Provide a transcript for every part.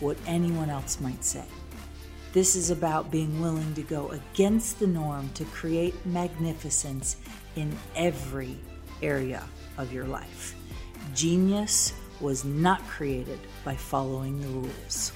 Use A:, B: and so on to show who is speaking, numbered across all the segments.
A: what anyone else might say. This is about being willing to go against the norm to create magnificence in every area of your life. Genius was not created by following the rules.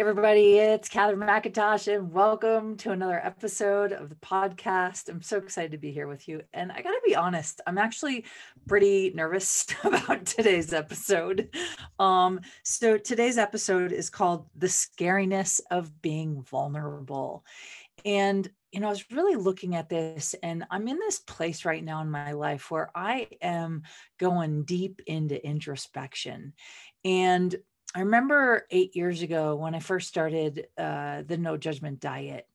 A: Everybody, it's Catherine McIntosh, and welcome to another episode of the podcast. I'm so excited to be here with you. And I got to be honest, I'm actually pretty nervous about today's episode. Um, so, today's episode is called The Scariness of Being Vulnerable. And you know, I was really looking at this, and I'm in this place right now in my life where I am going deep into introspection. And I remember eight years ago when I first started uh, the no judgment diet.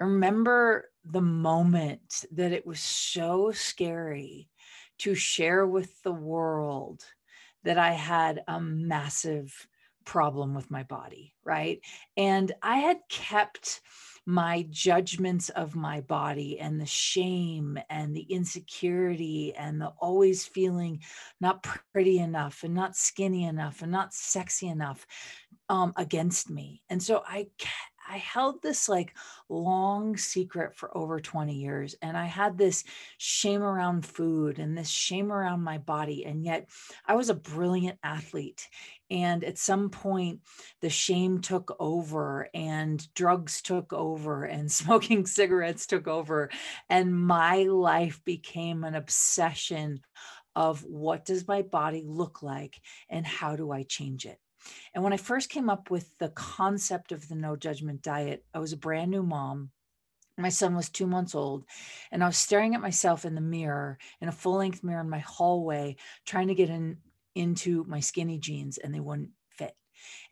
A: I remember the moment that it was so scary to share with the world that I had a massive problem with my body, right? And I had kept my judgments of my body and the shame and the insecurity and the always feeling not pretty enough and not skinny enough and not sexy enough um, against me. And so I I held this like long secret for over 20 years. And I had this shame around food and this shame around my body. And yet I was a brilliant athlete. And at some point, the shame took over and drugs took over and smoking cigarettes took over. And my life became an obsession of what does my body look like and how do I change it? And when I first came up with the concept of the no judgment diet, I was a brand new mom. My son was two months old, and I was staring at myself in the mirror, in a full length mirror in my hallway, trying to get in into my skinny jeans, and they wouldn't fit.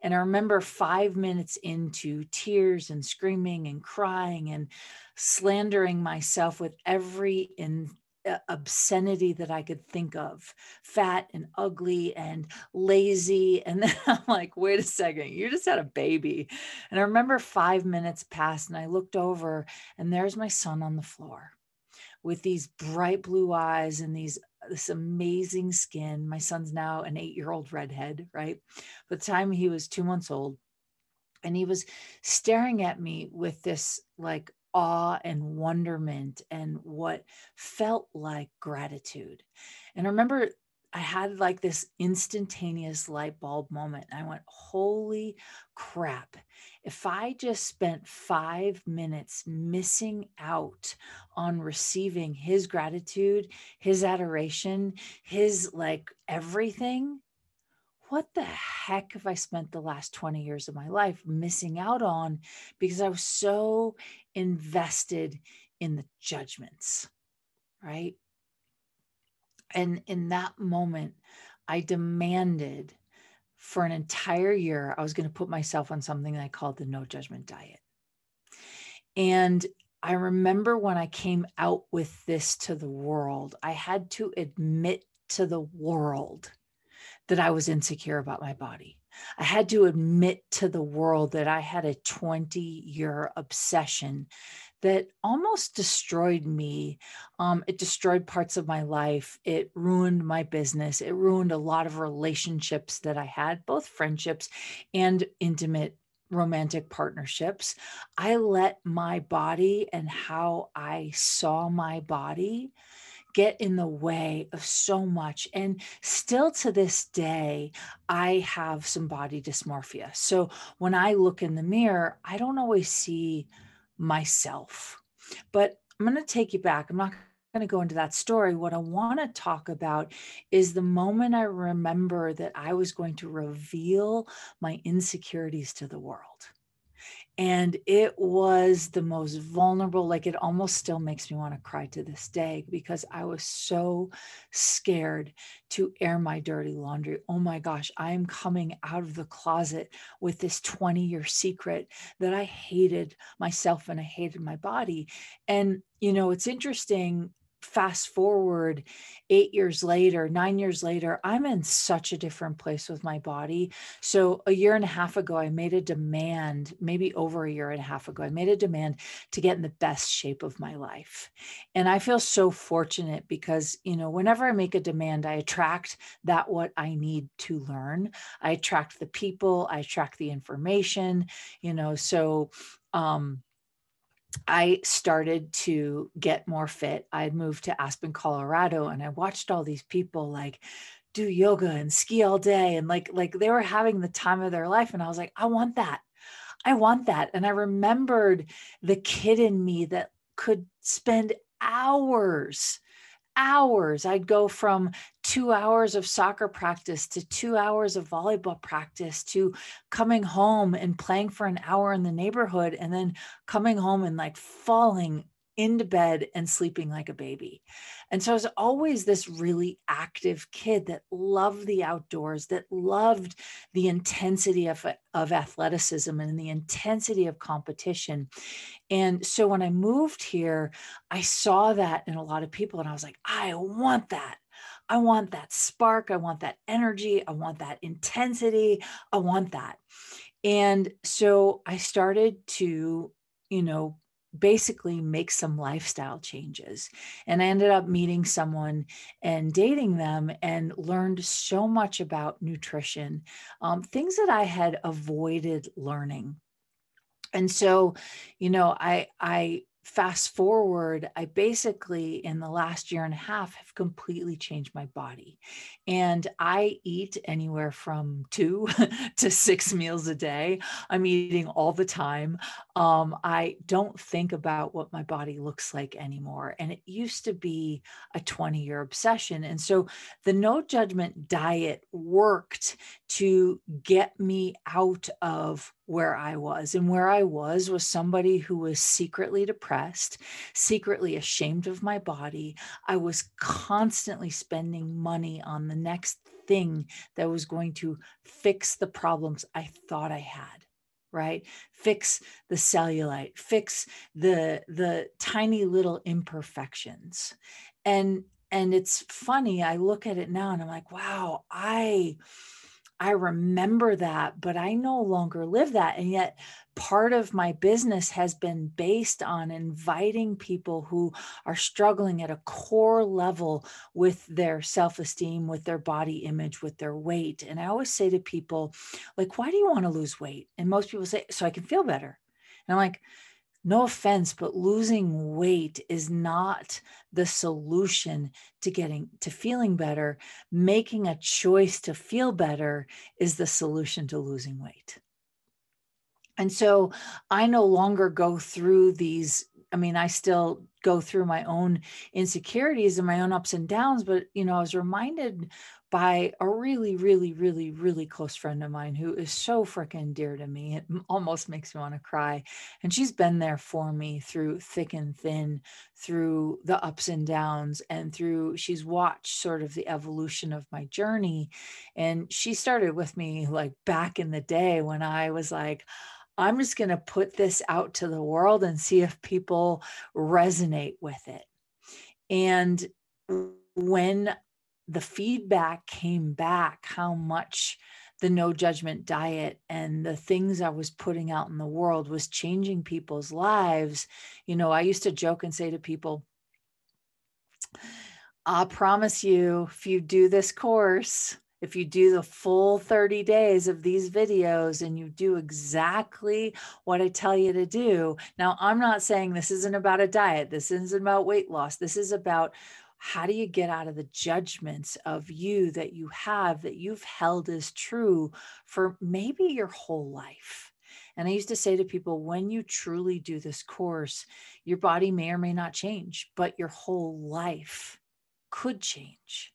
A: And I remember five minutes into tears and screaming and crying and slandering myself with every in, uh, obscenity that I could think of fat and ugly and lazy. And then I'm like, wait a second, you just had a baby. And I remember five minutes passed and I looked over and there's my son on the floor with these bright blue eyes and these this amazing skin. My son's now an eight year old redhead, right? By the time he was two months old, and he was staring at me with this like awe and wonderment and what felt like gratitude. And I remember I had like this instantaneous light bulb moment. I went, holy crap. If I just spent five minutes missing out on receiving his gratitude, his adoration, his like everything, what the heck have I spent the last 20 years of my life missing out on because I was so invested in the judgments, right? And in that moment, I demanded for an entire year, I was going to put myself on something I called the no judgment diet. And I remember when I came out with this to the world, I had to admit to the world that I was insecure about my body. I had to admit to the world that I had a 20 year obsession that almost destroyed me. Um, it destroyed parts of my life. It ruined my business. It ruined a lot of relationships that I had, both friendships and intimate romantic partnerships. I let my body and how I saw my body get in the way of so much. And still to this day, I have some body dysmorphia. So when I look in the mirror, I don't always see myself. But I'm going to take you back. I'm not going to go into that story. What I want to talk about is the moment I remember that I was going to reveal my insecurities to the world. And it was the most vulnerable like it almost still makes me want to cry to this day because i was so scared to air my dirty laundry. Oh my gosh i am coming out of the closet with this 20 year secret that i hated myself and i hated my body. And you know it's interesting fast forward eight years later, nine years later, I'm in such a different place with my body. So, a year and a half ago, I made a demand, maybe over a year and a half ago, I made a demand to get in the best shape of my life. And I feel so fortunate because, you know, whenever I make a demand, I attract that what I need to learn. I attract the people, I attract the information, you know, so, um, I started to get more fit. I moved to Aspen, Colorado, and I watched all these people like do yoga and ski all day and like like they were having the time of their life and I was like, I want that. I want that. And I remembered the kid in me that could spend hours hours. I'd go from two hours of soccer practice to two hours of volleyball practice to coming home and playing for an hour in the neighborhood and then coming home and like falling into bed and sleeping like a baby. And so I was always this really active kid that loved the outdoors, that loved the intensity of, of athleticism and the intensity of competition. And so when I moved here, I saw that in a lot of people, and I was like, I want that. I want that spark. I want that energy. I want that intensity. I want that. And so I started to, you know, basically make some lifestyle changes. And I ended up meeting someone and dating them and learned so much about nutrition, um, things that I had avoided learning. And so, you know, I, I fast forward, I basically, in the last year and a half, have completely changed my body. And I eat anywhere from two to six meals a day. I'm eating all the time. Um, I don't think about what my body looks like anymore. And it used to be a 20 year obsession. And so the no judgment diet worked to get me out of where I was. And where I was was somebody who was secretly depressed, secretly ashamed of my body. I was constantly spending money on the next thing that was going to fix the problems I thought I had right fix the cellulite fix the the tiny little imperfections and and it's funny i look at it now and i'm like wow i I remember that, but I no longer live that. And yet, part of my business has been based on inviting people who are struggling at a core level with their self esteem, with their body image, with their weight. And I always say to people, like, why do you want to lose weight? And most people say, so I can feel better. And I'm like, no offense, but losing weight is not the solution to getting to feeling better. Making a choice to feel better is the solution to losing weight. And so I no longer go through these. I mean, I still go through my own insecurities and my own ups and downs, but you know, I was reminded by a really, really, really, really close friend of mine who is so freaking dear to me. It almost makes me want to cry. And she's been there for me through thick and thin, through the ups and downs, and through she's watched sort of the evolution of my journey. And she started with me like back in the day when I was like, I'm just going to put this out to the world and see if people resonate with it. And when the feedback came back how much the no judgment diet and the things I was putting out in the world was changing people's lives. You know, I used to joke and say to people, I promise you, if you do this course, if you do the full 30 days of these videos and you do exactly what I tell you to do. Now, I'm not saying this isn't about a diet, this isn't about weight loss, this is about how do you get out of the judgments of you that you have that you've held as true for maybe your whole life? And I used to say to people, when you truly do this course, your body may or may not change, but your whole life could change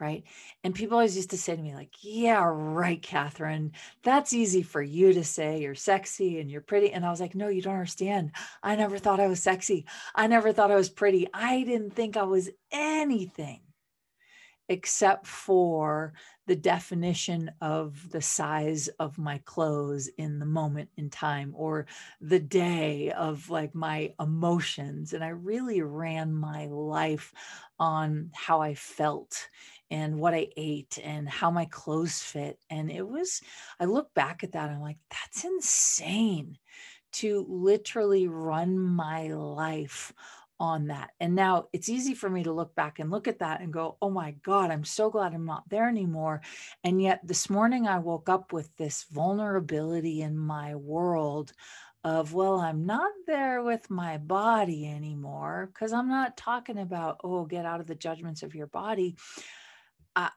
A: right? And people always used to say to me, like, yeah, right, Catherine, that's easy for you to say. You're sexy and you're pretty. And I was like, no, you don't understand. I never thought I was sexy. I never thought I was pretty. I didn't think I was anything except for the definition of the size of my clothes in the moment in time or the day of like my emotions. And I really ran my life on how I felt and what I ate and how my clothes fit. And it was, I look back at that, I'm like, that's insane to literally run my life on that. And now it's easy for me to look back and look at that and go, oh my God, I'm so glad I'm not there anymore. And yet this morning I woke up with this vulnerability in my world of, well, I'm not there with my body anymore because I'm not talking about, oh, get out of the judgments of your body. Uh,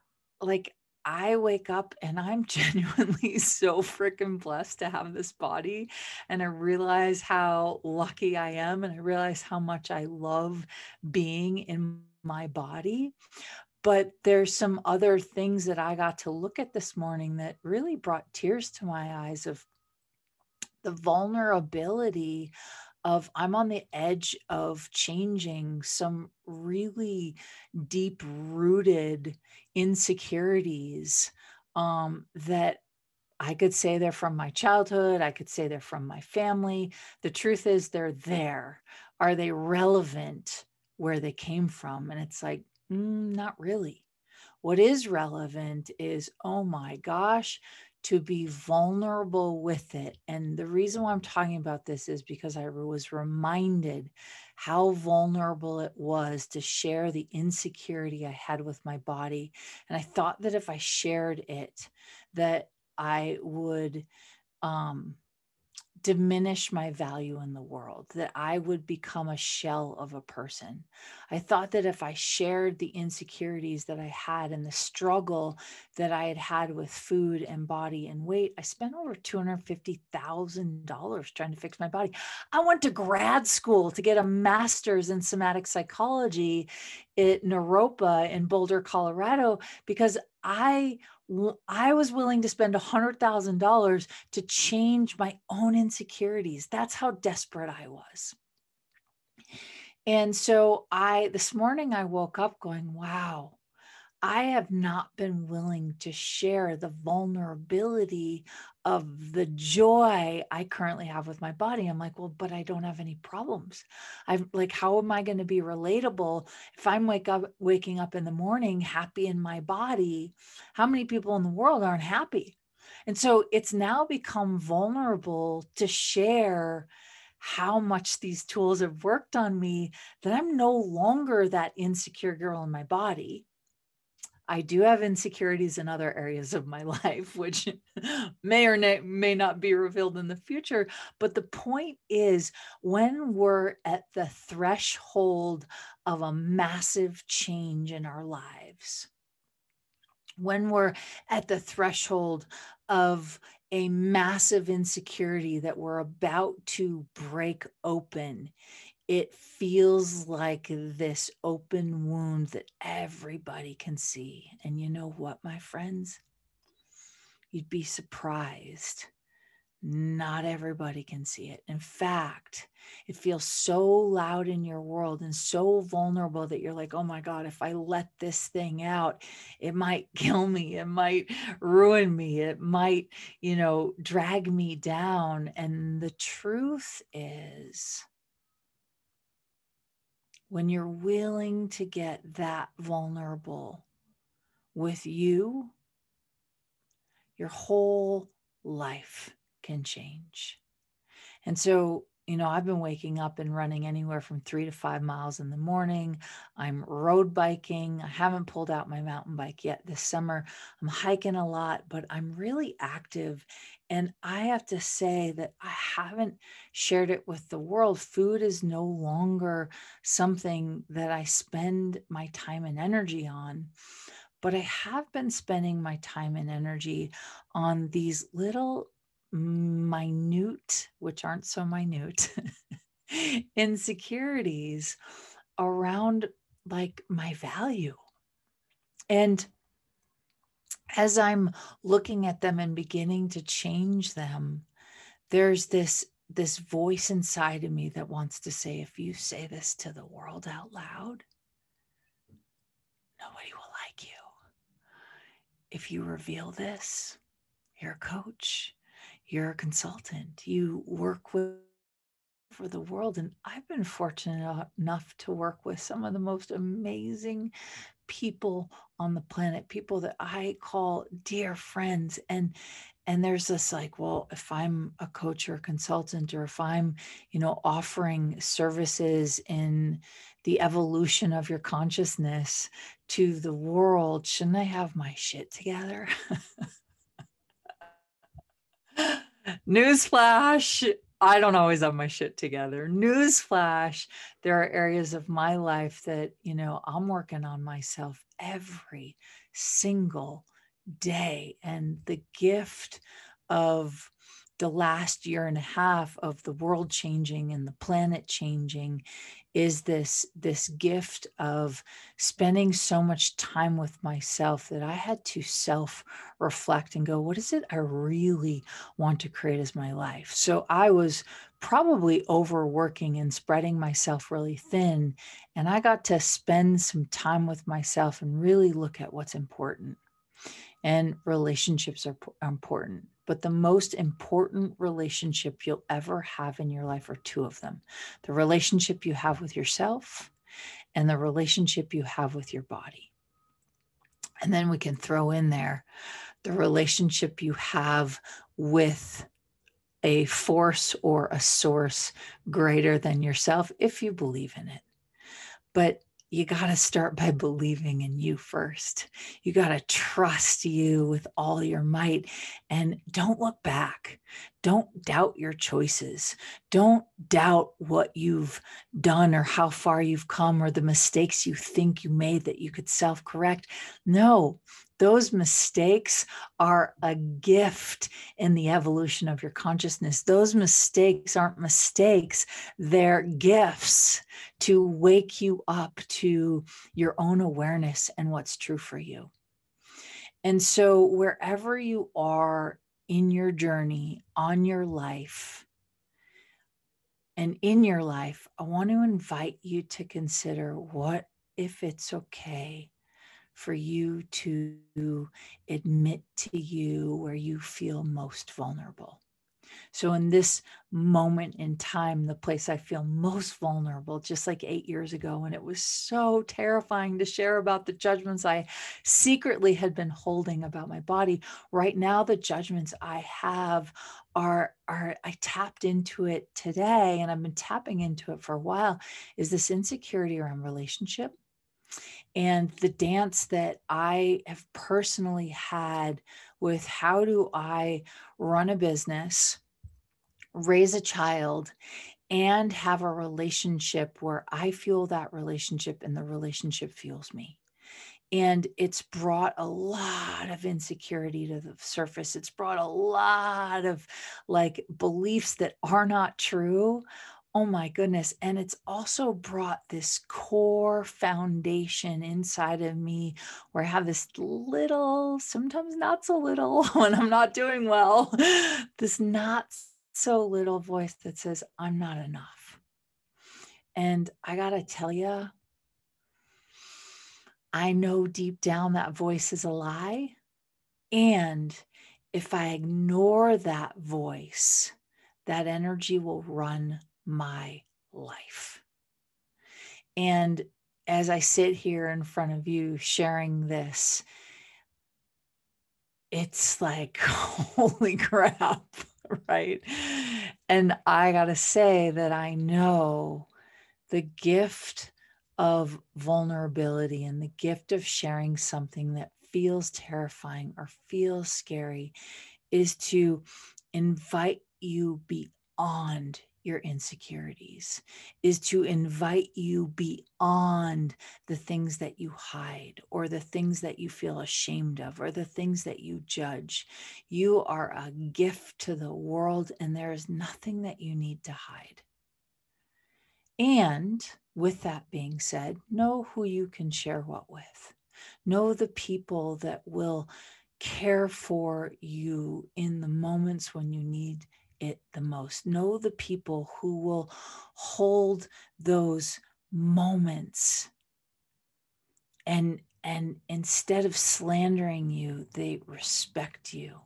A: like I wake up and I'm genuinely so freaking blessed to have this body. And I realize how lucky I am. And I realize how much I love being in my body. But there's some other things that I got to look at this morning that really brought tears to my eyes of the vulnerability of I'm on the edge of changing some really deep rooted insecurities um, that I could say they're from my childhood. I could say they're from my family. The truth is, they're there. Are they relevant where they came from? And it's like, mm, not really. What is relevant is, oh my gosh, to be vulnerable with it. And the reason why I'm talking about this is because I was reminded how vulnerable it was to share the insecurity I had with my body. And I thought that if I shared it, that I would um, diminish my value in the world, that I would become a shell of a person. I thought that if I shared the insecurities that I had and the struggle that I had had with food and body and weight, I spent over $250,000 trying to fix my body. I went to grad school to get a master's in somatic psychology at Naropa in Boulder, Colorado, because I I was willing to spend $100,000 to change my own insecurities. That's how desperate I was. And so I, this morning, I woke up going, wow, I have not been willing to share the vulnerability of the joy I currently have with my body. I'm like, well, but I don't have any problems. I'm like, how am I going to be relatable if I'm wake up waking up in the morning happy in my body? How many people in the world aren't happy? And so it's now become vulnerable to share how much these tools have worked on me that I'm no longer that insecure girl in my body I do have insecurities in other areas of my life, which may or may not be revealed in the future. But the point is, when we're at the threshold of a massive change in our lives, when we're at the threshold of a massive insecurity that we're about to break open it feels like this open wound that everybody can see. And you know what, my friends? You'd be surprised. Not everybody can see it. In fact, it feels so loud in your world and so vulnerable that you're like, oh my God, if I let this thing out, it might kill me. It might ruin me. It might, you know, drag me down. And the truth is, when you're willing to get that vulnerable with you, your whole life can change. And so you know, I've been waking up and running anywhere from three to five miles in the morning. I'm road biking. I haven't pulled out my mountain bike yet this summer. I'm hiking a lot, but I'm really active. And I have to say that I haven't shared it with the world. Food is no longer something that I spend my time and energy on but I have been spending my time and energy on these little minute, which aren't so minute, insecurities around like my value. And as I'm looking at them and beginning to change them, there's this this voice inside of me that wants to say if you say this to the world out loud nobody will like you if you reveal this you're coach you're a consultant you work with for the world and i've been fortunate enough to work with some of the most amazing people on the planet people that i call dear friends and and there's this like well if i'm a coach or a consultant or if i'm you know offering services in the evolution of your consciousness to the world shouldn't i have my shit together newsflash I don't always have my shit together. Newsflash, there are areas of my life that, you know, I'm working on myself every single day. And the gift of the last year and a half of the world changing and the planet changing is this this gift of spending so much time with myself that i had to self reflect and go what is it i really want to create as my life so i was probably overworking and spreading myself really thin and i got to spend some time with myself and really look at what's important and relationships are important. But the most important relationship you'll ever have in your life are two of them the relationship you have with yourself and the relationship you have with your body. And then we can throw in there the relationship you have with a force or a source greater than yourself if you believe in it. But you got to start by believing in you first. You got to trust you with all your might and don't look back. Don't doubt your choices. Don't doubt what you've done or how far you've come or the mistakes you think you made that you could self correct. No, those mistakes are a gift in the evolution of your consciousness. Those mistakes aren't mistakes, they're gifts to wake you up to your own awareness and what's true for you. And so, wherever you are in your journey, on your life, and in your life, I want to invite you to consider what if it's okay for you to admit to you where you feel most vulnerable. So, in this moment in time, the place I feel most vulnerable, just like eight years ago, and it was so terrifying to share about the judgments I secretly had been holding about my body. Right now, the judgments I have are, are I tapped into it today, and I've been tapping into it for a while, is this insecurity around relationship and the dance that I have personally had with how do I run a business, raise a child, and have a relationship where I feel that relationship and the relationship fuels me. And it's brought a lot of insecurity to the surface. It's brought a lot of like beliefs that are not true Oh my goodness. And it's also brought this core foundation inside of me where I have this little, sometimes not so little when I'm not doing well, this not so little voice that says, I'm not enough. And I got to tell you, I know deep down that voice is a lie. And if I ignore that voice, that energy will run my life. And as I sit here in front of you sharing this, it's like, holy crap, right? And I got to say that I know the gift of vulnerability and the gift of sharing something that feels terrifying or feels scary is to invite you beyond your insecurities, is to invite you beyond the things that you hide or the things that you feel ashamed of or the things that you judge. You are a gift to the world, and there is nothing that you need to hide. And with that being said, know who you can share what with. Know the people that will care for you in the moments when you need it the most. Know the people who will hold those moments. And and instead of slandering you they respect you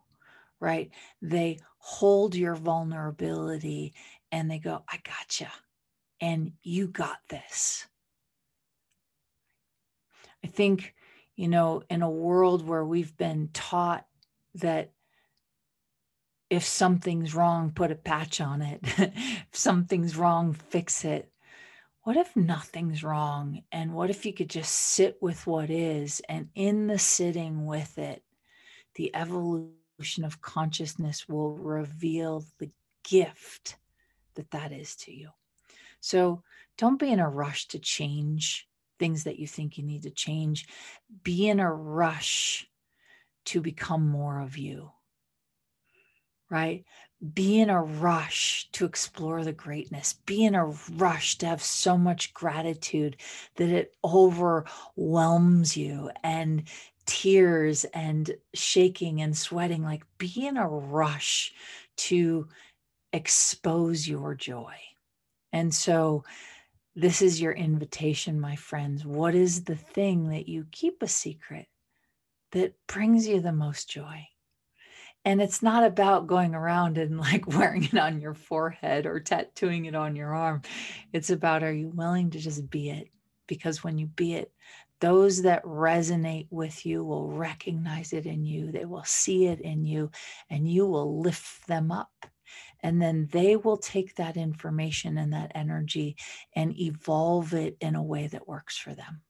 A: right? They hold your vulnerability and they go i gotcha. And you got this. I think you know in a world where we've been taught that if something's wrong put a patch on it if something's wrong fix it what if nothing's wrong? And what if you could just sit with what is? And in the sitting with it, the evolution of consciousness will reveal the gift that that is to you. So don't be in a rush to change things that you think you need to change. Be in a rush to become more of you, right? be in a rush to explore the greatness, be in a rush to have so much gratitude that it overwhelms you and tears and shaking and sweating. Like, be in a rush to expose your joy. And so, this is your invitation, my friends. What is the thing that you keep a secret that brings you the most joy? And it's not about going around and like wearing it on your forehead or tattooing it on your arm. It's about are you willing to just be it? Because when you be it, those that resonate with you will recognize it in you, they will see it in you, and you will lift them up. And then they will take that information and that energy and evolve it in a way that works for them.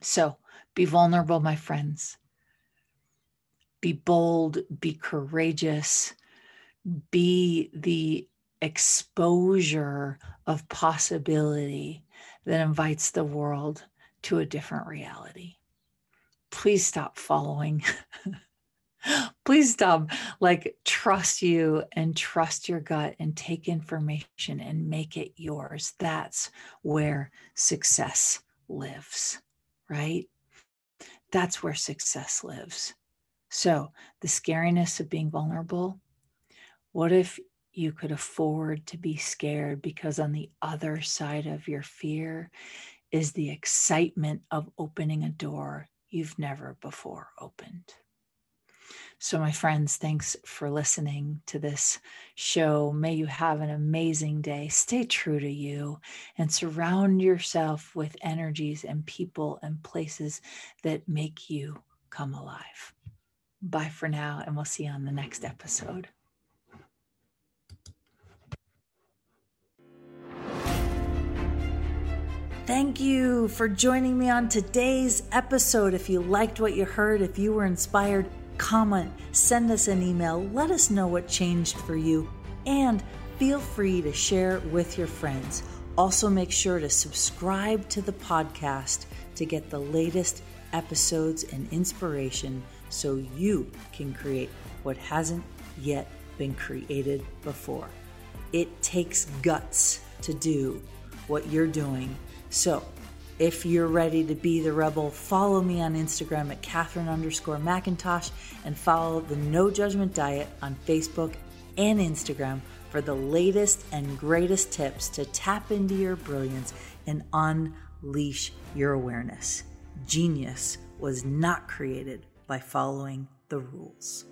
A: So be vulnerable, my friends be bold, be courageous, be the exposure of possibility that invites the world to a different reality. Please stop following. Please stop. Like, trust you and trust your gut and take information and make it yours. That's where success lives, right? That's where success lives. So, the scariness of being vulnerable, what if you could afford to be scared because on the other side of your fear is the excitement of opening a door you've never before opened? So, my friends, thanks for listening to this show. May you have an amazing day. Stay true to you and surround yourself with energies and people and places that make you come alive. Bye for now, and we'll see you on the next episode. Thank you for joining me on today's episode. If you liked what you heard, if you were inspired, comment, send us an email, let us know what changed for you, and feel free to share with your friends. Also, make sure to subscribe to the podcast to get the latest episodes and inspiration so you can create what hasn't yet been created before. It takes guts to do what you're doing. So, if you're ready to be the rebel, follow me on Instagram at Catherine underscore McIntosh and follow the No Judgment Diet on Facebook and Instagram for the latest and greatest tips to tap into your brilliance and unleash your awareness. Genius was not created by following the rules.